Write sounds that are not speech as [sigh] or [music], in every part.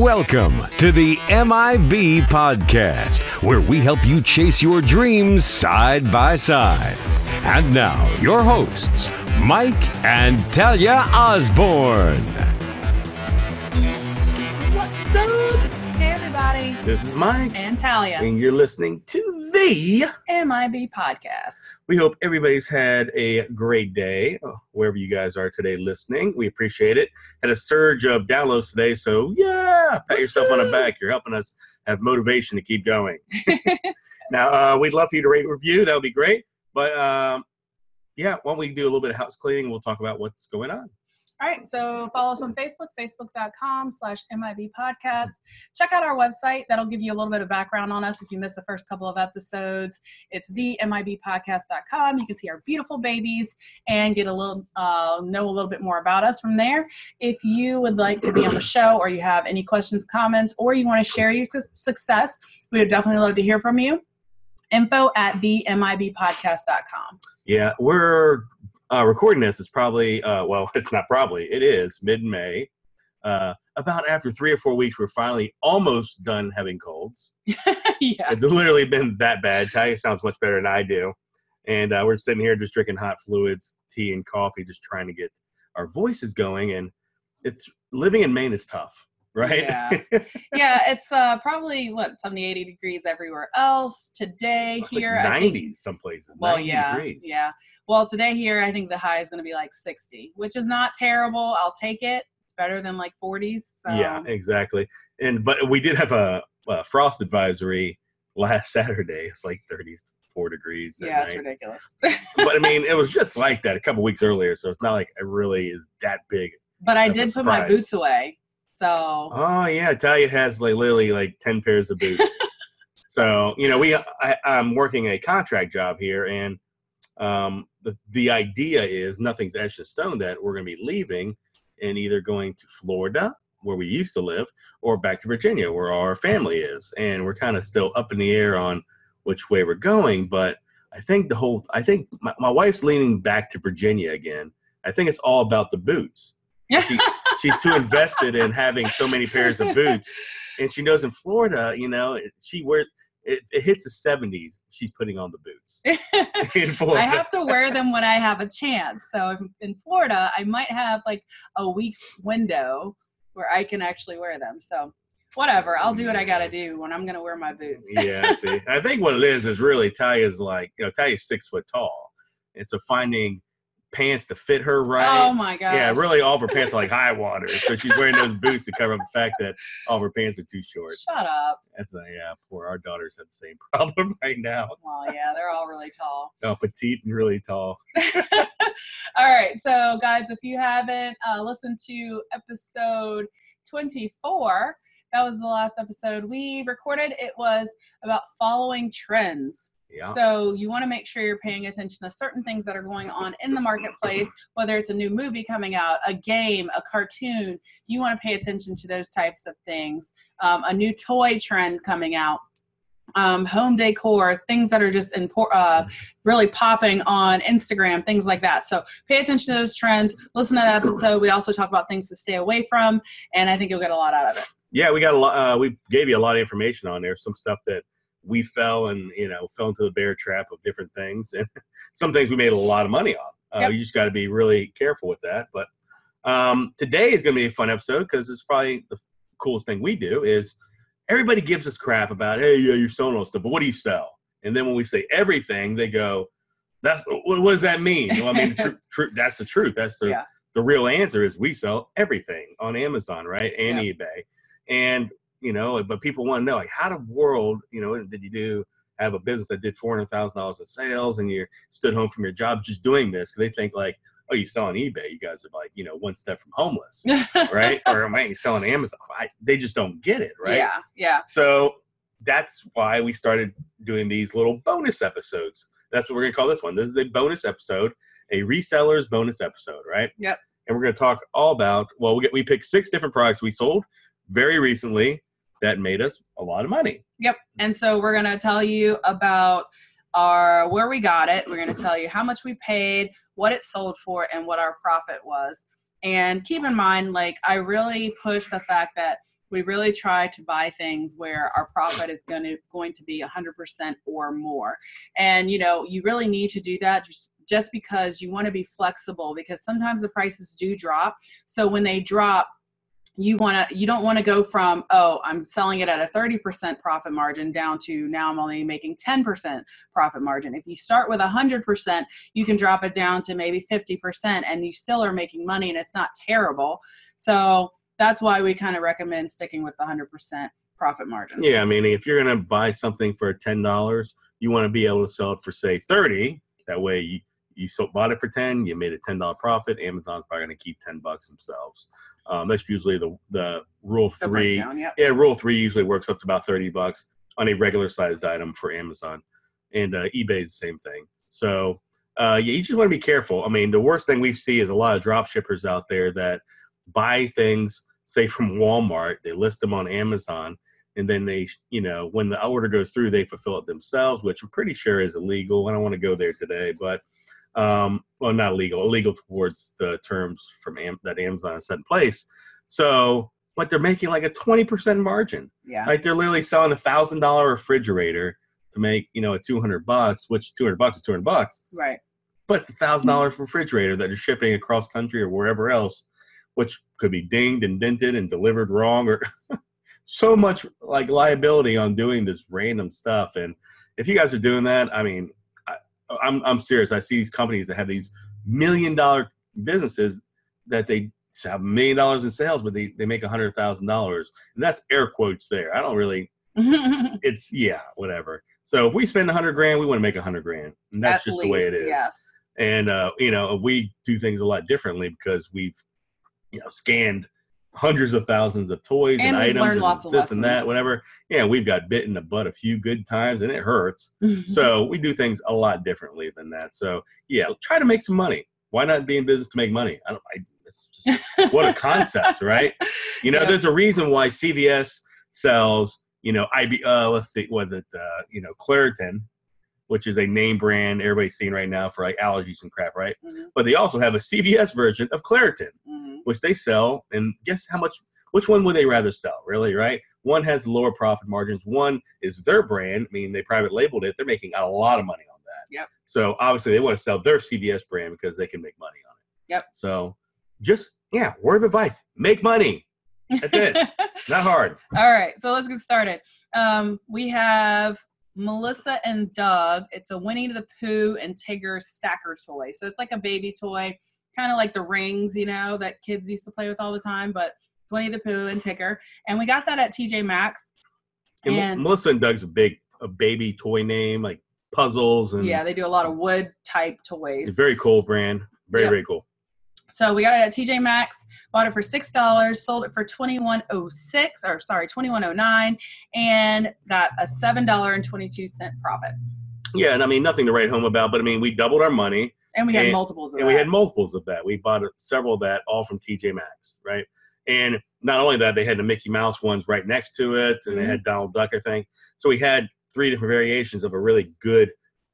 Welcome to the MIB Podcast, where we help you chase your dreams side by side. And now, your hosts, Mike and Talia Osborne. This is Mike, and Talia, and you're listening to the. MIB podcast. We hope everybody's had a great day, uh, wherever you guys are today listening. We appreciate it. Had a surge of downloads today, so yeah, pat yourself on the back. You're helping us have motivation to keep going. [laughs] now, uh, we'd love for you to rate review. That would be great. But um, yeah, why don't we do a little bit of house cleaning? We'll talk about what's going on. All right, so follow us on Facebook, facebook.com slash MIB podcast. Check out our website. That'll give you a little bit of background on us if you missed the first couple of episodes. It's the MIBpodcast.com. You can see our beautiful babies and get a little, uh, know a little bit more about us from there. If you would like to be on the show or you have any questions, comments, or you want to share your su- success, we would definitely love to hear from you. Info at the MIBpodcast.com. Yeah, we're uh, recording this. is probably uh, [laughs] well, it's not probably. It is mid-May. Uh, about after three or four weeks, we're finally almost done having colds. [laughs] yeah. It's literally been that bad. Talia sounds much better than I do, and uh, we're sitting here just drinking hot fluids, tea and coffee, just trying to get our voices going. And it's living in Maine is tough, right? Yeah. [laughs] yeah, it's uh, probably what 70, 80 degrees everywhere else. Today Like here, I think- 90 some places. well, yeah, degrees. yeah. Well, today here, I think the high is going to be like 60, which is not terrible. I'll take it. It's better than like 40s. So. Yeah, exactly. And but we did have a, a frost advisory last [laughs] Saturday. It's like 34 degrees Yeah, it's ridiculous. but I mean, it was [laughs] just like that a couple weeks earlier, so it's not like it really is that big. but I did put my boots away. So Oh yeah, Talia has like literally like 10 pairs of boots. [laughs] so you know, we I, I'm working a contract job here, and um, the the idea is nothing's etched in stone that we're going to be leaving and either going to Florida where we used to live or back to Virginia where our family is, and we're kind of still up in the air on which way we're going. But I think the whole I think my, my wife's leaning back to Virginia again. I think it's all about the boots. [laughs] She, she's too invested in having so many pairs of boots and she knows in florida you know she wears it, it hits the 70s she's putting on the boots [laughs] in florida I have to wear them when I have a chance. So in Florida, I might have like a week's window where I can actually wear them. So whatever, I'll do what I got to do when I'm going to wear my boots. yeah see [laughs] i think what it is is really Talia's like you know Talia's six foot tall and so finding pants to fit her right Oh my god! yeah, really, all of her pants are like [laughs] high water, so she's wearing those boots to cover up the fact that all of her pants are too short. Shut up. That's a, yeah, poor. Our daughters have the same [laughs] problem right now. Well, yeah, they're all really tall. Oh, petite and really tall. [laughs] All right, so guys, if you haven't uh, listened to episode 24, that was the last episode we recorded. It was about following trends. Yeah. So you want to make sure you're paying attention to certain things that are going on in the marketplace, whether it's a new movie coming out, a game, a cartoon. You want to pay attention to those types of things. Um, a new toy trend coming out, um, home decor, things that are just impor- uh, really popping on Instagram, things like that. So pay attention to those trends. Listen to that episode. We also talk about things to stay away from, and I think you'll get a lot out of it. yeah, we got a lot. Uh, we gave you a lot of information on there. Some stuff that we fell and you know fell into the bear trap of different things, and [laughs] some things we made a lot of money on. Uh, Yep. You just got to be really careful with that. But um, today is going to be a fun episode because it's probably the coolest thing we do is everybody gives us crap about hey yeah you're selling all stuff, but what do you sell? And then when we say everything, they go, "That's what, does that mean?" Well, I mean, the tru- [laughs] tru- that's the truth. That's the Yeah. the real answer is we sell everything on Amazon, right, and eBay, and you know, but people want to know like how the world, you know, did you do have a business that did four hundred thousand dollars in sales and you stood home from your job just doing this? Because they think like, oh, you sell on eBay, you guys are like, you know, one step from homeless, right? [laughs] or am I selling Amazon? I, they just don't get it, right? Yeah, yeah. So that's why we started doing these little bonus episodes. That's what we're gonna call this one. This is a bonus episode, a resellers bonus episode, right? Yep. And we're gonna talk all about. Well, we get we picked six different products we sold very recently that made us a lot of money. Yep. And so we're going to tell you about our where we got it. We're going to tell you how much we paid, what it sold for, and what our profit was. And keep in mind, like I really push the fact that we really try to buy things where our profit is going to going to be 100% or more and you know you really need to do that just just because you want to be flexible because sometimes the prices do drop so when they drop you want to you don't want to go from oh i'm selling it at a 30% profit margin down to now i'm only making 10% profit margin if you start with 100% you can drop it down to maybe 50% and you still are making money and it's not terrible so that's why we kind of recommend sticking with the 100% profit margin Yeah, I mean, if you're gonna buy something for ten dollars, you want to be able to sell it for say thirty. That way, you you so bought it for ten, you made a ten dollar profit. Amazon's probably gonna keep ten bucks themselves. Um, that's usually the the rule three. breakdown, yep. Yeah, rule three usually works up to about thirty bucks on a regular sized item for Amazon, and uh, eBay is the same thing. So uh, yeah, you just want to be careful. I mean, the worst thing we see is a lot of drop shippers out there that buy things, say from Walmart, they list them on Amazon, and then they, you know, when the order goes through, they fulfill it themselves, which I'm pretty sure is illegal. I don't want to go there today, but um, well, not illegal, illegal towards the terms from Am- that Amazon has set in place. So, but they're making like a 20% margin. yeah Like they're literally selling a thousand dollar refrigerator to make, you know, a 200 bucks, which 200 bucks is 200 bucks right but it's a thousand dollar refrigerator that is shipping across country or wherever else, which could be dinged and dented and delivered wrong or [laughs] so much like liability on doing this random stuff. And if you guys are doing that, I mean, I'm I'm serious. I see these companies that have these million dollar businesses that they have a million dollars in sales, but they, they make a hundred thousand dollars, and that's air quotes there. I don't really. [laughs] It's yeah, whatever. So if we spend a hundred grand, we want to make a hundred grand, and that's At just the way it is. yes and uh, you know we do things a lot differently because we've you know scanned hundreds of thousands of toys and, And items and this and that whatever. Yeah we've got bit in the butt a few good times and it hurts. So we do things a lot differently than that. So yeah try to make some money. Why not be in business to make money? I don't I, it's just what a [laughs] concept right? You know Yeah. there's a reason why cvs sells you know ib uh let's see what it uh you know claritin which is a name brand everybody's seeing right now for like allergies and crap right Mhm, but they also have a CVS version of Claritin, mhm. which they sell. And guess how much? Which one would they rather sell? Really, right? One has lower profit margins. One is their brand. I mean, they private labeled it. They're making a lot of money on that. Yep. So obviously, they want to sell their CVS brand because they can make money on it. Yep. So just yeah, word of advice: make money. That's it. [laughs] Not hard. All right, so let's get started. Um, we have Melissa and Doug. It's a Winnie the Pooh and Tigger stacker toy. So it's like a baby toy, kind of like the rings, you know, that kids used to play with all the time, but it's Winnie the Pooh and Tigger. And we got that at TJ Maxx. And, And- Melissa and Doug's a big a baby toy name, like puzzles and Yeah, they do a lot of wood type toys. very cool brand. Very Yep. very cool. So we got it at TJ Maxx, bought it for six dollars, sold it for twenty one oh six, or sorry, twenty one oh nine, and got a seven dollar and twenty two cent profit. Yeah, and I mean nothing to write home about, but I mean we doubled our money. And we had And- multiples of and that. we had multiples of that. We bought several of that, all from TJ Maxx, right? And not only that, they had the Mickey Mouse ones right next to it, and they Mhm. had Donald Duck, I think. So we had three different variations of a really good,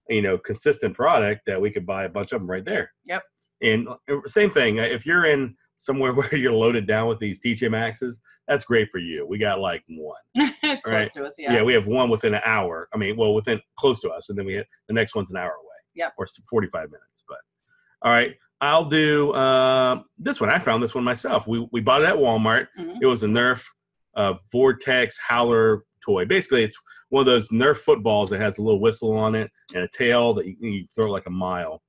you know, consistent product that we could buy a bunch of them right there. Yep. And uh, same thing, if you're in somewhere [laughs] where you're loaded down with these TJ Maxes, that's great for you. We got like one. [laughs] close Right. to us, Yeah. yeah. we have one within an hour. I mean, well, within close to us, and then we hit the next one's an hour away. Yep. Or 45 minutes. But all right, I'll do um this one. I found this one myself. We we bought it at Walmart. Mhm. It was a Nerf uh, Vortex Howler toy. Basically, it's one of those Nerf footballs that has a little whistle on it and a tail that you, you throw like a mile.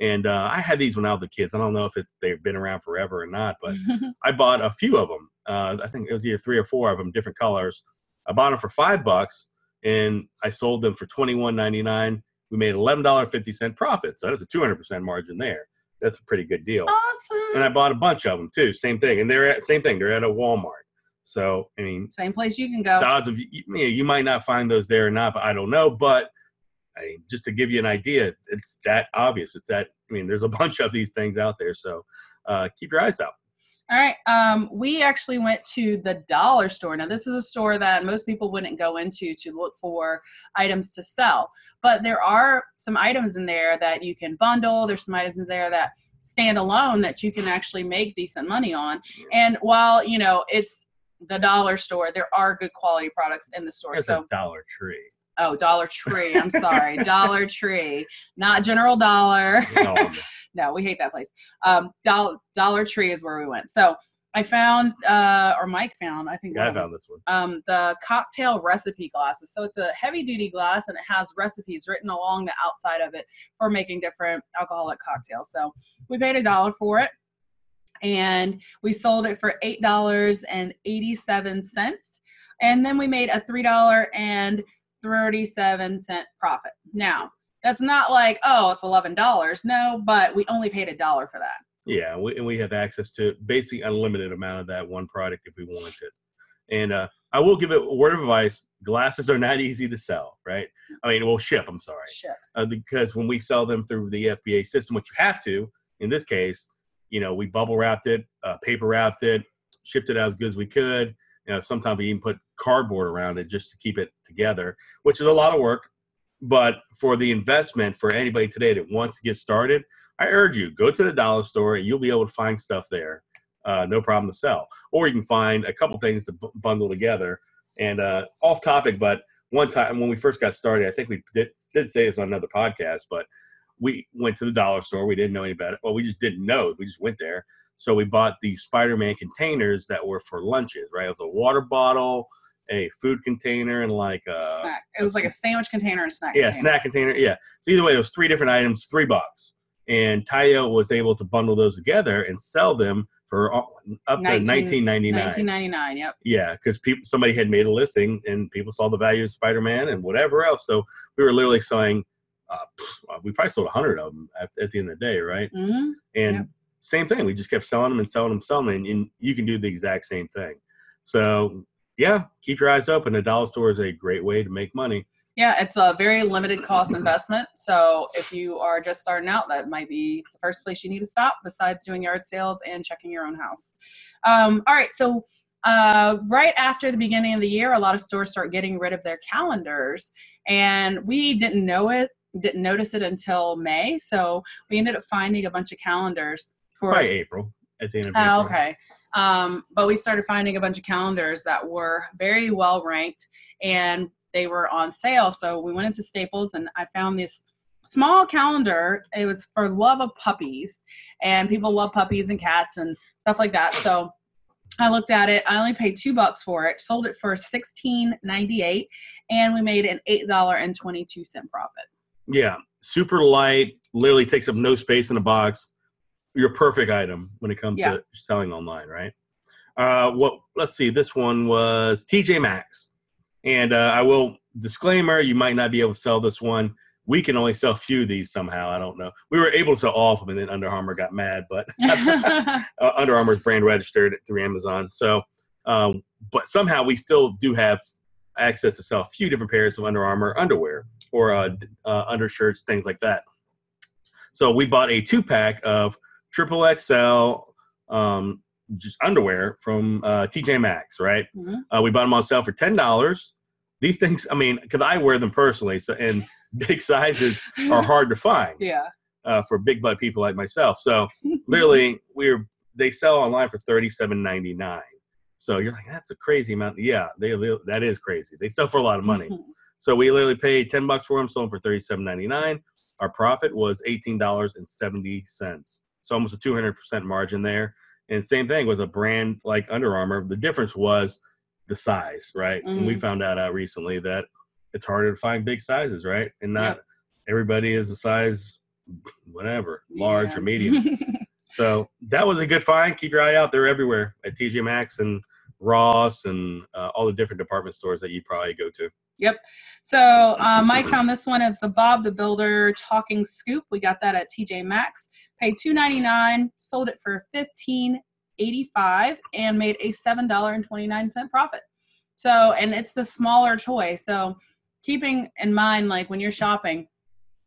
And uh, I had these when I was a kid. I don't know if it, they've been around forever or not, but [laughs] I bought a few of them. Uh, I think it was either three or four of them, different colors. I bought them for five bucks, and I sold them for twenty one ninety nine. We made eleven dollar fifty cent profit, so that's a two hundred percent margin there. That's a pretty good deal. awesome. And I bought a bunch of them too. Same thing, and they're at same thing. They're at a Walmart. So I mean, Same place you can go. the odds of you, you, you might not find those there or not, but I don't know. But I mean, just to give you an idea, it's that obvious. It's that I mean, there's a [laughs] bunch of these things out there. So uh, keep your eyes out. All right. Um, we actually went to the dollar store. Now, this is a store that most people wouldn't go into to look for items to sell, but there are some items in there that you can bundle. There's some items in there that stand alone that you can actually make decent money on. And while you know it's the dollar store, there are good quality products in the store. It's so a Dollar Tree. Oh, Dollar Tree. I'm sorry, Dollar [laughs] Tree, not General Dollar. No, [laughs] no, we hate that place. Um, Dollar Dollar Tree is where we went. So I found, uh, or Mike found, I think. yeah, I found this one. um, the cocktail recipe glasses. So it's a heavy duty glass and it has recipes written along the outside of it for making different alcoholic cocktails. So we paid a dollar for it and we sold it for $8.87. And then we made a $3.37 profit. Now, that's not like, oh, it's $11. No, but we only paid a dollar for that. Yeah, we, and we have access to basically unlimited amount of that one product if we wanted. And uh, I will give it a word of advice: glasses are not easy to sell, right? I mean, well, ship. I'm sorry, Shit. uh, because when we sell them through the FBA system, which you have to, in this case, you know, we bubble wrapped it, uh, paper wrapped it, shipped it out as good as we could. You know, sometimes we even put cardboard around it just to keep it together, which is a lot of work. But for the investment for anybody today that wants to get started, I urge you go to the dollar store and you'll be able to find stuff there, uh, no problem to sell. Or you can find a couple things to b- bundle together. And uh, off topic, but one time when we first got started, I think we did, did say this on another podcast, but we went to the dollar store. We didn't know any better. Well, we just didn't know. We just went there. So we bought the Spider-Man containers that were for lunches, right? It was a water bottle, a food container, and like a snack. It was like a sandwich container and snack. Uh, yeah, container. snack container. Yeah. So either way, it was three different items, three bucks. And Tayo was able to bundle those together and sell them for uh, up to 19 nineteen ninety nine. 1999. Yep. Yeah, because people somebody had made a listing and people saw the value of Spider Man and whatever else. So we were literally selling. Uh, we probably sold a hundred of them at, at the end of the day, right? hmm And Yep. Same thing, we just kept selling them and selling them, selling them, and, and you can do the exact same thing. So yeah, keep your eyes open. A dollar store is a great way to make money. Yeah, it's a very limited cost investment. So if you are just starting out, that might be the first place you need to stop besides doing yard sales and checking your own house. Um, all right, so uh, right after the beginning of the year, a lot of stores start getting rid of their calendars, and we didn't know it, didn't notice it until May. So we ended up finding a bunch of calendars for By April, at the end of Oh, April. okay. Um, but we started finding a bunch of calendars that were very well ranked and they were on sale. So we went into Staples and I found this small calendar. It was for love of puppies and people love puppies and cats and stuff like that. So I looked at it. I only paid two bucks for it, sold it for sixteen ninety eight, and we made an eight dollar and twenty two cent profit. Yeah, super light, literally takes up no space in the box. Your perfect item when it comes Yeah. to selling online, right? Uh, what? Let's see. This one was TJ Maxx, and uh, I will disclaimer: you might not be able to sell this one. We can only sell a few of these somehow. I don't know. We were able to sell all of them, and then Under Armour got mad, but [laughs] [laughs] uh, Under Armour is brand registered through Amazon. So, um, but somehow we still do have access to sell a few different pairs of Under Armour underwear or uh, uh, undershirts, things like that. So we bought a two pack of triple XL um, just underwear from uh, TJ Maxx, right? Mhm. Uh, we bought them on sale for ten dollars. These things, I mean, because I wear them personally, so and [laughs] big sizes are hard to find yeah. uh, for big butt people like myself. So literally, [laughs] we're they sell online for thirty seven ninety nine. So you're like, that's a crazy amount. Yeah, they that is crazy. They sell for a lot of money. So we literally paid ten bucks for them, sold them for thirty seven ninety nine. Our profit was eighteen dollars and seventy cents. So almost a two hundred percent margin there. And same thing with a brand like Under Armour. The difference was the size, right? And we Mhm. found out uh, recently that it's harder to find big sizes, right? And not Yep. everybody is a size, whatever, large Yeah. or medium. [laughs] So that was a good find. Keep your eye out; they're everywhere at TJ Maxx and Ross and uh, all the different department stores that you probably go to. Yep. So uh, Mike found this one as the Bob the Builder Talking Scoop. We got that at TJ Maxx. Paid two ninety nine, sold it for fifteen eighty five, and made a seven dollar and twenty nine cent profit. So, and it's the smaller toy. So, keeping in mind, like when you're shopping,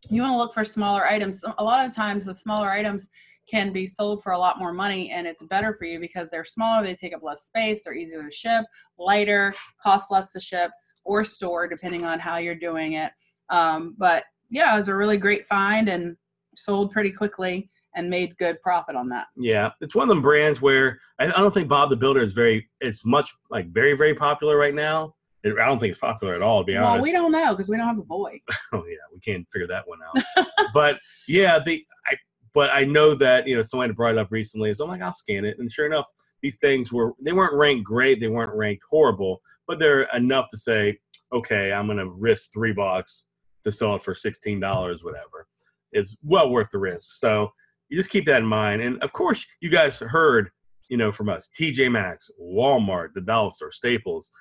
you want to look for smaller items. A lot of times, the smaller items can be sold for a lot more money, and it's better for you because they're smaller. They take up less space. They're easier to ship, lighter, cost less to ship or store, depending on how you're doing it. Um, but yeah, it was a really great find and sold pretty quickly. and made good profit on that. Yeah, it's one of them brands where I, don't think Bob the Builder is very. It's much like very very popular right now. I don't think it's popular at all. To be well, honest. we don't know because we don't have a boy. [laughs] oh yeah, we can't figure that one out. but yeah, the I but I know that you know someone had brought it up recently. So I'm like, I'll scan it, and sure enough, these things were they weren't ranked great, they weren't ranked horrible, but they're enough to say, okay, I'm gonna risk three bucks to sell it for sixteen dollars, whatever. It's well worth the risk. So you just keep that in mind, and of course, you guys heard you know from us, TJ Maxx, Walmart, the Dollar Store, Staples.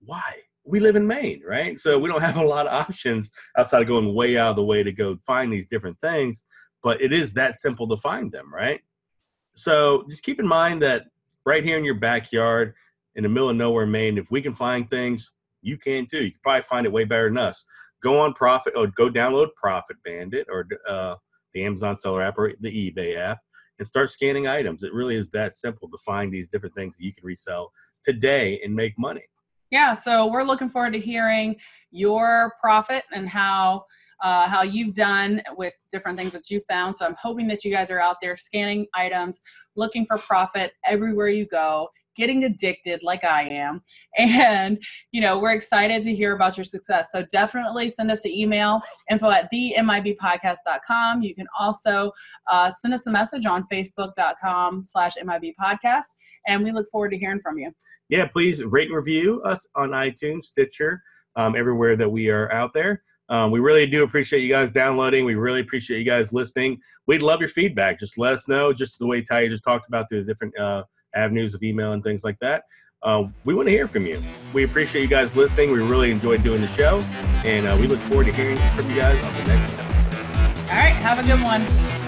Why? we live in Maine, right? So we don't have a lot of [laughs] options outside of going way out of the way to go find these different things. But it is that simple to find them, right? So just keep in mind that right here in your backyard, in the middle of nowhere, Maine, if we can find things, you can too. You can probably find it way better than us. Go on Profit or go download Profit Bandit or uh, the Amazon Seller app or the eBay app and start scanning items. It really is that simple to find these different things that you can resell today and make money yeah, so we're looking forward to hearing your profit and how uh, how you've done with different things that you found. So I'm hoping that you guys are out there scanning items, looking for profit everywhere you go, getting addicted like I am. [laughs] And, you know, we're excited to hear about your success. So definitely send us an email, info at themibpodcast.com. You can also uh, send us a message on facebook.com slash mibpodcast. And we look forward to hearing from you. Yeah, please rate and review us on iTunes, Stitcher, um, everywhere that we are out there. Um, we really do appreciate you guys downloading. We really appreciate you guys listening. We'd love your feedback. Just let us know, just the way Ty just talked about through the different uh, avenues of email and things like that. Uh, we want to hear from you. We appreciate you guys listening. We really enjoyed doing the show, and uh, we look forward to hearing from you guys on the next episode. All right, have a good one.